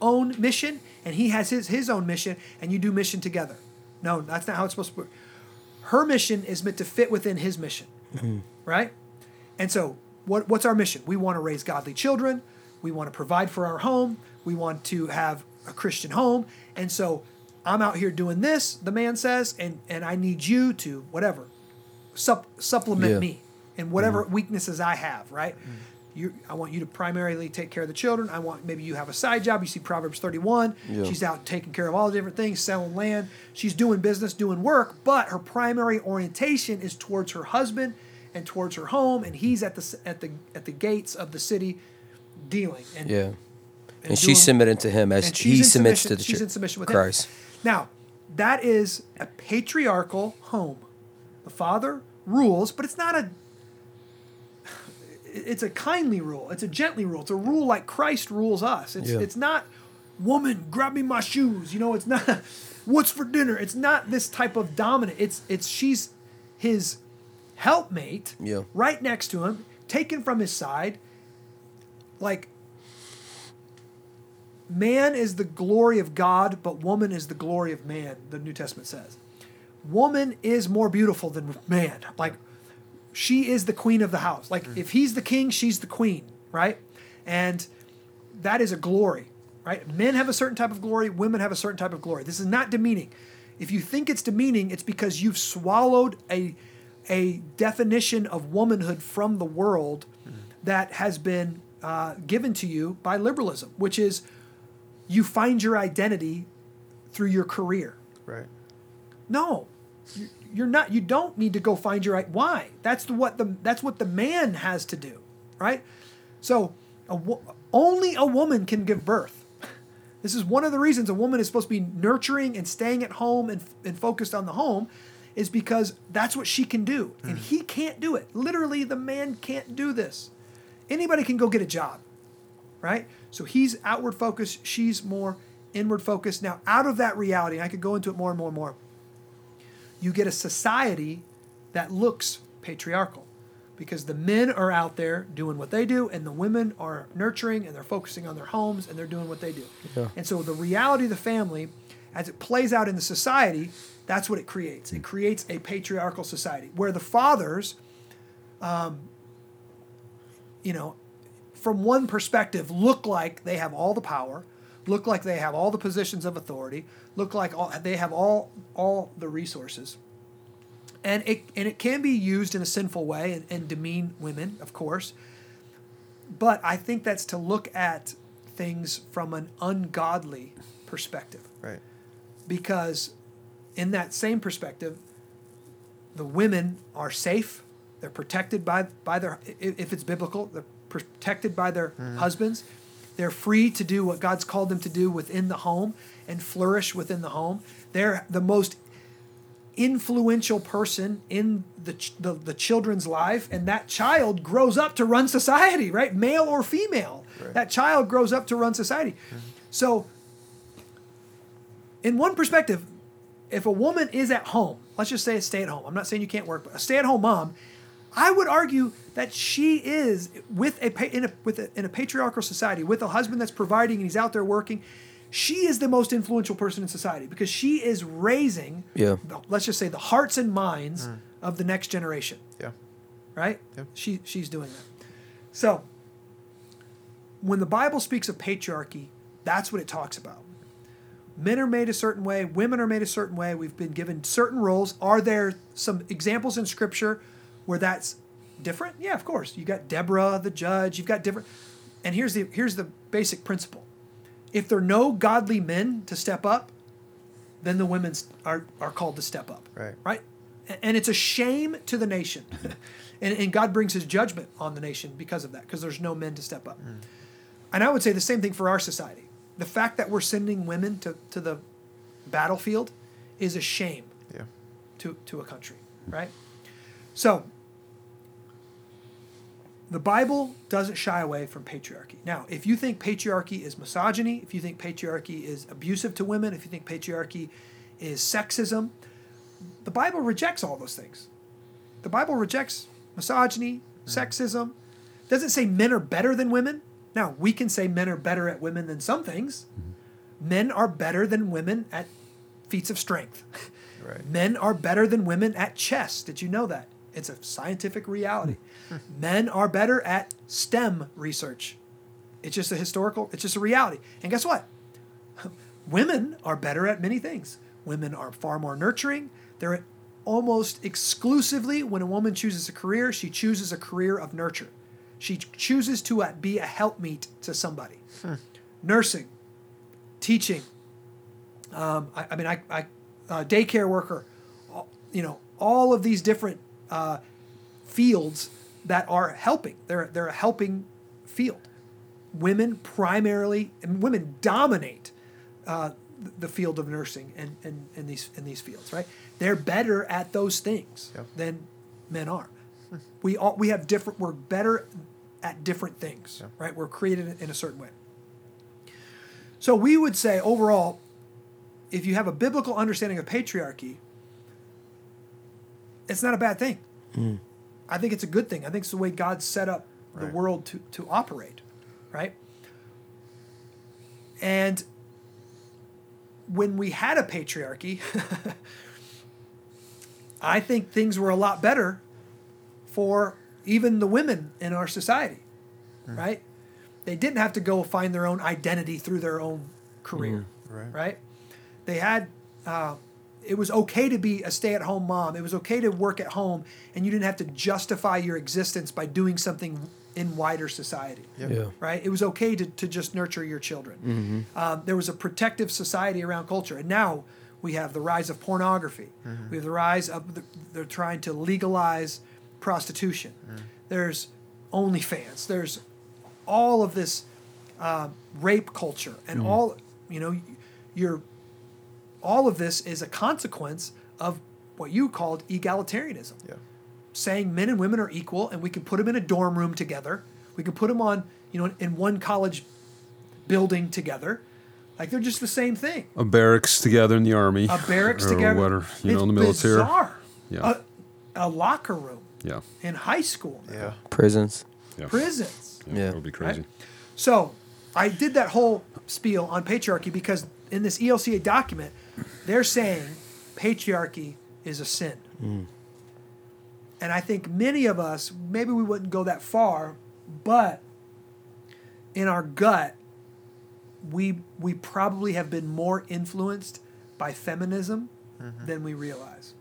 own mission, and he has his his own mission, and you do mission together. No, that's not how it's supposed to work her mission is meant to fit within his mission, mm-hmm. right? And so, what, what's our mission? We want to raise godly children. We want to provide for our home. We want to have a Christian home. And so, I'm out here doing this, the man says, and, and I need you to, whatever, sup, supplement yeah. me in whatever mm-hmm. weaknesses I have, right? Mm-hmm you I want you to primarily take care of the children. I want maybe you have a side job. You see Proverbs 31. Yeah. She's out taking care of all the different things, selling land. She's doing business, doing work, but her primary orientation is towards her husband and towards her home, and he's at the at the at the gates of the city dealing. And, yeah. And, and she's submitted to him as he submits to the church. she's in submission with Christ. Him. Now, that is a patriarchal home. The father rules, but it's not a it's a kindly rule. It's a gently rule. It's a rule like Christ rules us. It's yeah. it's not woman grab me my shoes. You know, it's not what's for dinner. It's not this type of dominant. It's it's she's his helpmate yeah. right next to him, taken from his side. Like man is the glory of God, but woman is the glory of man, the New Testament says. Woman is more beautiful than man. Like she is the queen of the house. Like mm-hmm. if he's the king, she's the queen, right? And that is a glory, right? Men have a certain type of glory, women have a certain type of glory. This is not demeaning. If you think it's demeaning, it's because you've swallowed a a definition of womanhood from the world mm-hmm. that has been uh, given to you by liberalism, which is you find your identity through your career. Right. No, you're not you don't need to go find your why that's the what the that's what the man has to do right so a, only a woman can give birth this is one of the reasons a woman is supposed to be nurturing and staying at home and, and focused on the home is because that's what she can do mm. and he can't do it literally the man can't do this anybody can go get a job right so he's outward focused she's more inward focused now out of that reality i could go into it more and more and more you get a society that looks patriarchal because the men are out there doing what they do and the women are nurturing and they're focusing on their homes and they're doing what they do. Yeah. And so the reality of the family as it plays out in the society, that's what it creates. It creates a patriarchal society where the fathers um, you know, from one perspective look like they have all the power, look like they have all the positions of authority, look like all, they have all all the resources. And it and it can be used in a sinful way and, and demean women, of course. but I think that's to look at things from an ungodly perspective Right. Because in that same perspective the women are safe. They're protected by by their if it's biblical they're protected by their hmm. husbands. They're free to do what god's called them to do within the home and flourish within the home. They're the most influential person in the, ch- the the children's life and that child grows up to run society right? Male or female. Right. that child grows up to run society. Hmm. So in one perspective, if a woman is at home, let's just say a stay at home, I'm not saying you can't work, but a stay at home mom, I would argue that she is with a in a with a, in a patriarchal society with a husband that's providing and he's out there working. She is the most influential person in society because she is raising, Yeah. the- let's just say, the hearts and minds mm. of the next generation Yeah. right? Yep. She she's doing that. So when the Bible speaks of patriarchy, that's what it talks about. Men are made a certain way, women are made a certain way. We've been given certain roles. Are there some examples in scripture where that's different? Yeah, of course. You got Deborah the judge, you've got different and here's the here's the basic principle. If there are no godly men to step up, then the women are, are called to step up Right. right? And it's a shame to the nation. and, and God brings his judgment on the nation because of that, because there's no men to step up. Mm. And I would say the same thing for our society. The fact that we're sending women to, to the battlefield is a shame Yeah. to, to a country, right? So, the Bible doesn't shy away from patriarchy. Now, if you think patriarchy is misogyny, if you think patriarchy is abusive to women, if you think patriarchy is sexism, the Bible rejects all those things. The Bible rejects misogyny, mm-hmm. sexism. Doesn't say men are better than women. Now, we can say men are better at women than some things. Mm-hmm. Men are better than women at feats of strength. Right. Men are better than women at chess. Did you know that? It's a scientific reality. Hmm. Hmm. Men are better at STEM research. It's just a historical, it's just a reality. And guess what? Women are better at many things. Women are far more nurturing. They're almost exclusively, when a woman chooses a career, she chooses a career of nurture. She chooses to uh, be a helpmeet to somebody. Nursing, teaching, um, I, I mean, I, I uh, daycare worker, you know, all of these different uh, fields that are helping. They're they're a helping field. Women primarily, and women dominate uh, the field of nursing and, and, and these in these fields, right? They're better at those things Yep. than men are. We all we have different. We're better at different things, Yep. right? We're created in a certain way. So we would say overall, if you have a biblical understanding of patriarchy, it's not a bad thing. Mm. I think it's a good thing. I think it's the way God set up the world to, to operate, right? And when we had a patriarchy, I think things were a lot better for even the women in our society, right? They didn't have to go find their own identity through their own career, Right. right? They had, uh, it was okay to be a stay at home mom. It was okay to work at home, and you didn't have to justify your existence by doing something in wider society Yep. Yeah. right? It was okay to, to just nurture your children. Um, there was a protective society around culture. And now we have the rise of pornography. We have the rise of, the, they're trying to legalize prostitution. There's OnlyFans. There's all of this uh, rape culture. And all, you know, you're, all of this is a consequence of what you called egalitarianism Yeah. saying men and women are equal and we can put them in a dorm room together. We can put them on, you know, in one college building together. Like they're just the same thing. A barracks together in the army. A barracks together. Whatever, you know, It's in the military. Bizarre. Yeah. A, a locker room Yeah. in high school. Yeah. Prisons. Yeah. Prisons. Yeah. Yeah. That would be crazy. So I did that whole spiel on patriarchy because in this ELCA document, they're saying patriarchy is a sin. Mm. And I think many of us, maybe we wouldn't go that far, but in our gut, we we probably have been more influenced by feminism mm-hmm. than we realize.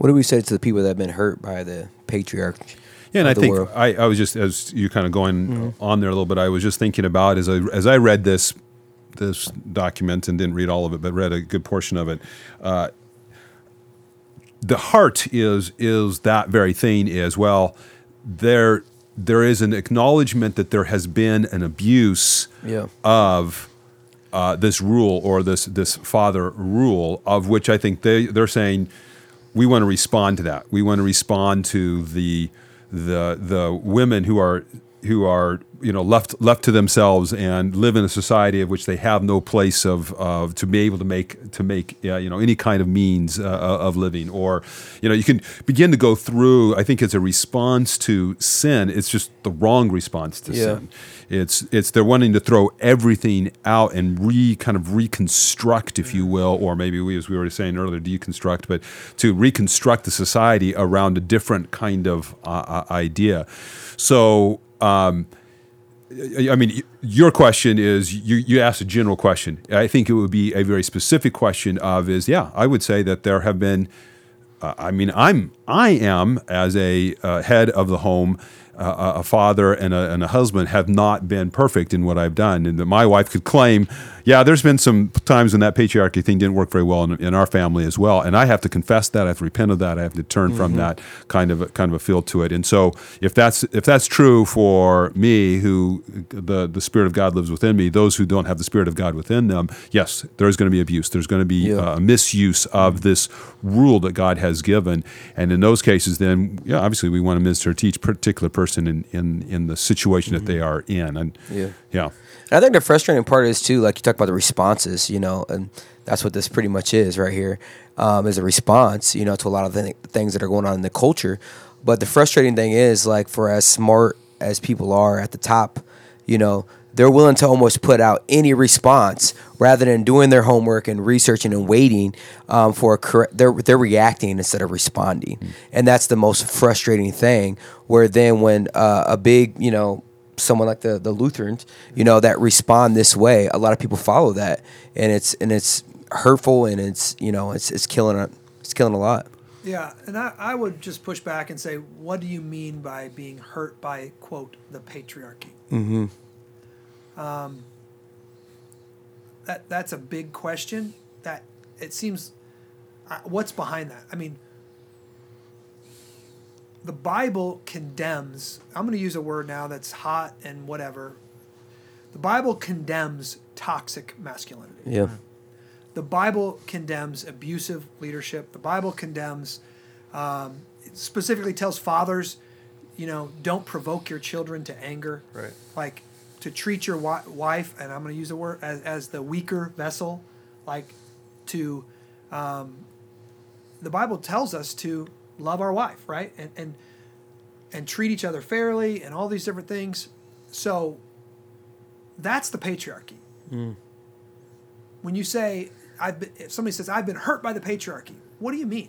What do we say to the people that have been hurt by the patriarchy? Yeah, and I think world. I, I was just as you kind of going on there a little bit. I was just thinking about as I as I read this this document and didn't read all of it, but read a good portion of it. Uh, the heart is is that very thing is well. There there is an acknowledgement that there has been an abuse Yeah. of uh, this rule or this this father rule, of which I think they they're saying we want to respond to that. We want to respond to the the the women who are who are you know left left to themselves and live in a society of which they have no place of, of to be able to make to make uh, you know any kind of means uh, of living or you know you can begin to go through I think it's a response to sin it's just the wrong response to Yeah. sin it's it's they're wanting to throw everything out and re kind of reconstruct, if you will, or maybe we, as we were saying earlier, deconstruct, but to reconstruct the society around a different kind of uh, uh, idea. So. Um, I mean, your question is you, you asked a general question. I think it would be a very specific question of is yeah, I would say that there have been uh, I mean, I'm I am as a uh, head of the home, uh, a father and a, and a husband have not been perfect in what I've done, and that my wife could claim, yeah, there's been some times when that patriarchy thing didn't work very well in, in our family as well, and I have to confess that, I have to repent of that, I have to turn from that kind of a, kind of a feel to it, and so if that's if that's true for me, who the the spirit of God lives within me, those who don't have the spirit of God within them, yes, there's going to be abuse, there's going to be Yeah. uh, a misuse of this rule that God has given. And in those cases, then, yeah, obviously we want to minister teach particular person in, in, in the situation that they are in. And Yeah. yeah. And I think the frustrating part is too, like you talk about the responses, you know, and that's what this pretty much is right here, um, is a response, you know, to a lot of the things that are going on in the culture. But the frustrating thing is, like, for as smart as people are at the top, you know, they're willing to almost put out any response rather than doing their homework and researching and waiting um, for a correct. They're they're reacting instead of responding, and that's the most frustrating thing. Where then when uh, a big, you know, someone like the the Lutherans, you know, that respond this way, a lot of people follow that, and it's and it's hurtful and it's you know it's it's killing a it's killing a lot. Yeah, and I, I would just push back and say, what do you mean by being hurt by, quote, the patriarchy? Mm-hmm. Um, that, that's a big question. That it seems, uh, what's behind that? I mean, the Bible condemns, I'm going to use a word now that's hot and whatever. The Bible condemns toxic masculinity. Yeah, The Bible condemns abusive leadership. The Bible condemns, um, it specifically tells fathers, you know, don't provoke your children to anger. Right. Like to treat your wi- wife, and I'm going to use the word as, as the weaker vessel, like to, um, the Bible tells us to love our wife, right? And, and, and treat each other fairly and all these different things. So that's the patriarchy when you say I've been, if somebody says I've been hurt by the patriarchy, what do you mean?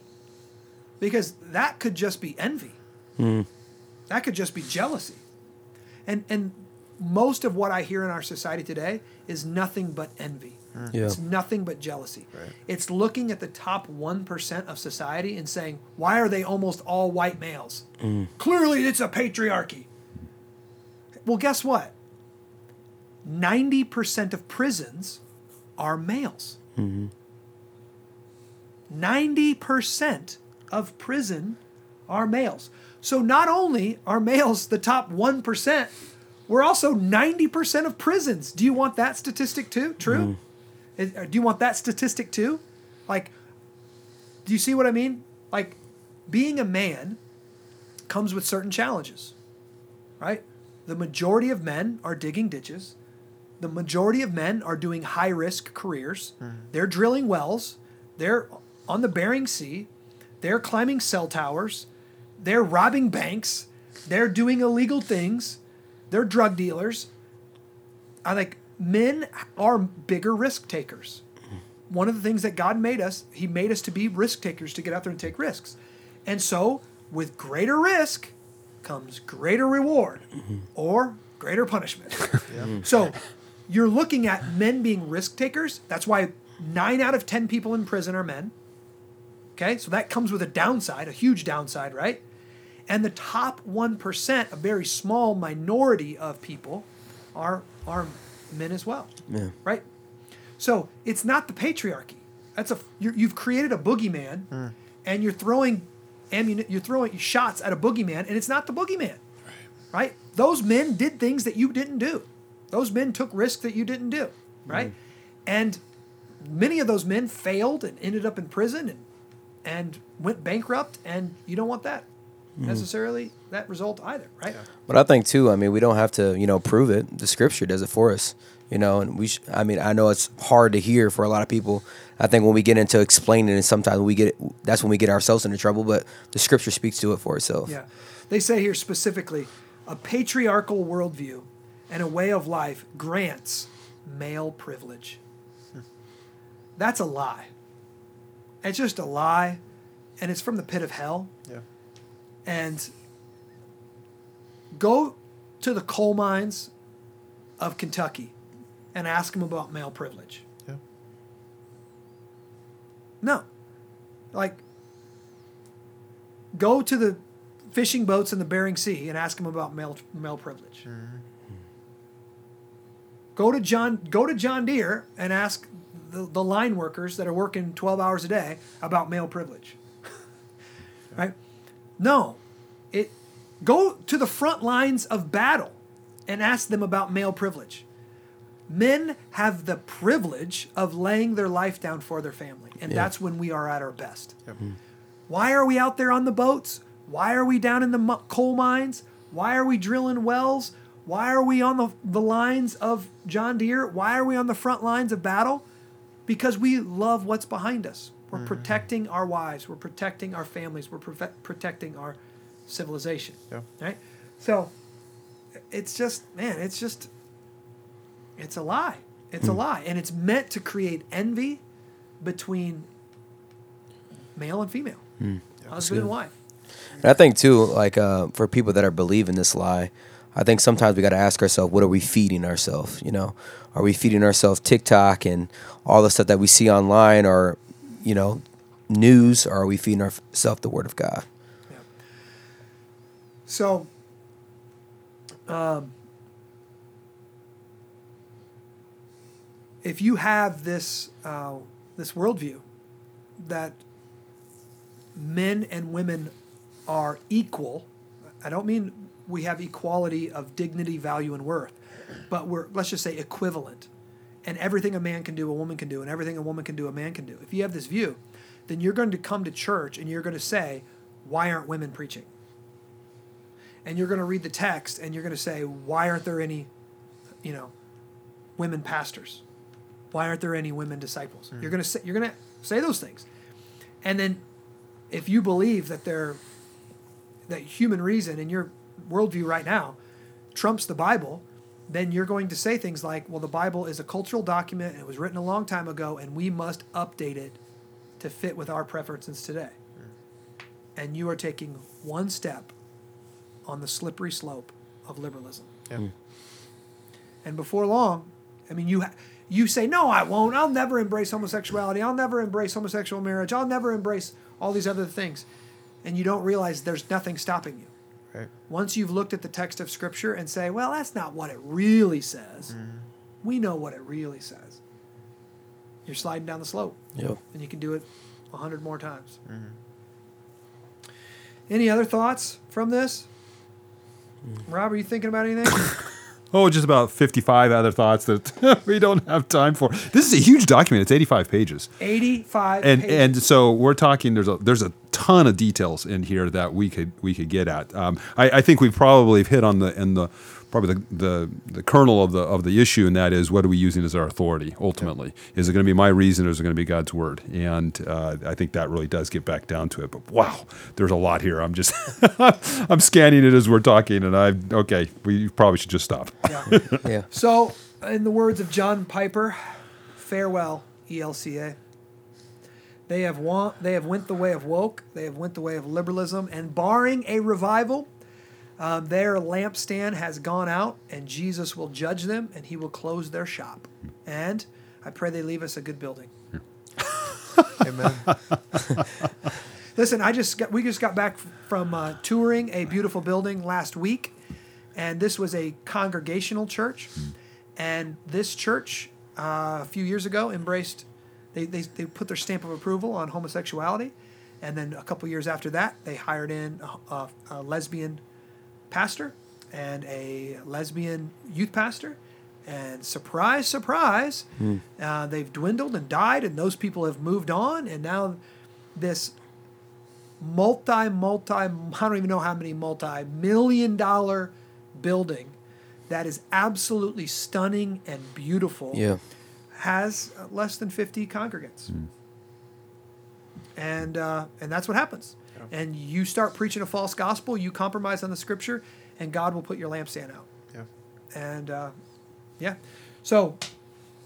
Because that could just be envy. That could just be jealousy. And and most of what I hear in our society today is nothing but envy. Hmm. Yeah. It's nothing but jealousy. Right. It's looking at the top 1% of society and saying, why are they almost all white males? Mm. Clearly, it's a patriarchy. Well, guess what? 90% of prisons are males. Mm-hmm. 90% of prison are males. So not only are males the top 1%, we're also 90% of prisons. Do you want that statistic too? True? Is- uh, do you want that statistic too? Like, do you see what I mean? Like, being a man comes with certain challenges, right? The majority of men are digging ditches. The majority of men are doing high risk careers. They're drilling wells. They're on the Bering Sea. They're climbing cell towers. They're robbing banks. They're doing illegal things. They're drug dealers. I think men are bigger risk takers. One of the things that God made us, He made us to be risk takers, to get out there and take risks. And so, with greater risk comes greater reward or greater punishment. Mm. So, you're looking at men being risk takers. That's why nine out of 10 people in prison are men. Okay, so that comes with a downside, a huge downside, right? And the top 1%, a very small minority of people, are, are men as well. Yeah. Right? So it's not the patriarchy. That's a you're, you've created a boogeyman, hmm. and you're throwing ammuni- you're throwing shots at a boogeyman, and it's not the boogeyman. Right. Those men did things that you didn't do. Those men took risks that you didn't do. Right. Hmm. And many of those men failed and ended up in prison and and went bankrupt, and you don't want that Mm. necessarily that result either. Right. But I think too. I mean, we don't have to, you know, prove it. The Scripture does it for us. You know, and we. Sh- I mean, I know it's hard to hear for a lot of people. I think when we get into explaining it, sometimes we get that's when we get ourselves into trouble. But the Scripture speaks to it for itself. Yeah. They say here specifically a patriarchal worldview and a way of life grants male privilege. That's a lie. It's just a lie, and it's from the pit of hell. And go to the coal mines of Kentucky and ask them about male privilege. Yeah. No. Like, go to the fishing boats in the Bering Sea and ask them about male male privilege. Mm-hmm. Go to John go to John Deere and ask the, the line workers that are working 12 hours a day about male privilege. right? No. It go to the front lines of battle and ask them about male privilege. Men have the privilege of laying their life down for their family, and that's when we are at our best. Hmm. Why are we out there on the boats? Why are we down in the coal mines? Why are we drilling wells? Why are we on the, the lines of John Deere? Why are we on the front lines of battle? Because we love what's behind us. We're mm-hmm. protecting our wives. We're protecting our families. We're profe- protecting our civilization. Yeah. Right? So it's just, man, it's just, it's a lie. It's a hmm. lie. And it's meant to create envy between male and female, hmm. husband and wife. And I think too, like uh, for people that are believing this lie, I think sometimes we got to ask ourselves, what are we feeding ourselves? You know, are we feeding ourselves TikTok and all the stuff that we see online, or you know, news, or are we feeding ourselves the Word of God? So, um, if you have this uh, this worldview that men and women are equal, I don't mean we have equality of dignity, value, and worth, but we're let's just say equivalent, and everything a man can do, a woman can do, and everything a woman can do, a man can do. If you have this view, then you're going to come to church and you're going to say, "Why aren't women preaching?" and you're going to read the text and you're going to say, why aren't there any, you know, women pastors? Why aren't there any women disciples? Hmm. You're going to say you're going to say those things, and then if you believe that they're that human reason in your worldview right now trumps the Bible, then you're going to say things like, well, the Bible is a cultural document and it was written a long time ago, and we must update it to fit with our preferences today. Hmm. And you are taking one step on the slippery slope of liberalism. Yeah. Hmm. And before long, I mean, you ha- you say, no, I won't. I'll never embrace homosexuality. I'll never embrace homosexual marriage. I'll never embrace all these other things. And you don't realize there's nothing stopping you. Right. Once you've looked at the text of Scripture and say, well, that's not what it really says, mm-hmm. we know what it really says. You're sliding down the slope, Yep. and you can do it a hundred more times. Mm-hmm. Any other thoughts from this? Mm. Rob, are you thinking about anything? Oh, just about 55 other thoughts that we don't have time for. This is a huge document. It's 85 pages. 85 And pages. and so we're talking there's a there's a ton of details in here that we could we could get at. Um, I, I think we've probably hit on the in the probably the, the the kernel of the of the issue, and that is what are we using as our authority ultimately? Is it going to be my reason, or is it going to be God's word? And uh, I think that really does get back down to it. But wow, there's a lot here. I'm just I'm scanning it as we're talking, and I okay, we probably should just stop. Yeah. Yeah. So, in the words of John Piper, farewell, ELCA. They have want, they have went the way of woke. They have went the way of liberalism, and barring a revival, um, their lampstand has gone out, and Jesus will judge them, and He will close their shop. And I pray they leave us a good building. Amen. Listen, I just got, we just got back from uh, touring a beautiful building last week, and this was a congregational church, and this church uh, a few years ago embraced they, they, they put their stamp of approval on homosexuality, and then a couple years after that, they hired in a, a, a lesbian pastor and a lesbian youth pastor. And surprise, surprise, uh, they've dwindled and died, and those people have moved on. And now, this multi, multi, I don't even know how many multi million dollar building that is absolutely stunning and beautiful Yeah. Has less than 50 congregants. And, uh, and that's what happens. And you start preaching a false gospel, you compromise on the scripture, and God will put your lampstand out. Yeah. And uh, yeah, so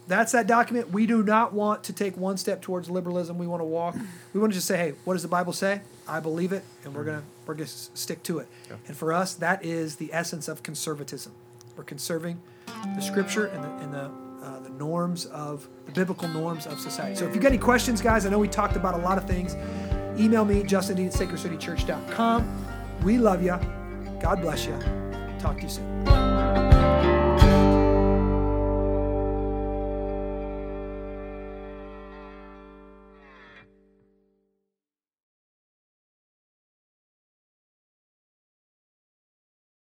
that's that document. We do not want to take one step towards liberalism. We want to walk. We want to just say, hey, what does the Bible say? I believe it, and we're gonna we're gonna stick to it. Yeah. And for us, that is the essence of conservatism. We're conserving the Scripture and the and the uh, the norms of the biblical norms of society. So if you got any questions, guys, I know we talked about a lot of things. Email me, Justin at sacredcitychurch.com. We love you. God bless you. Talk to you soon.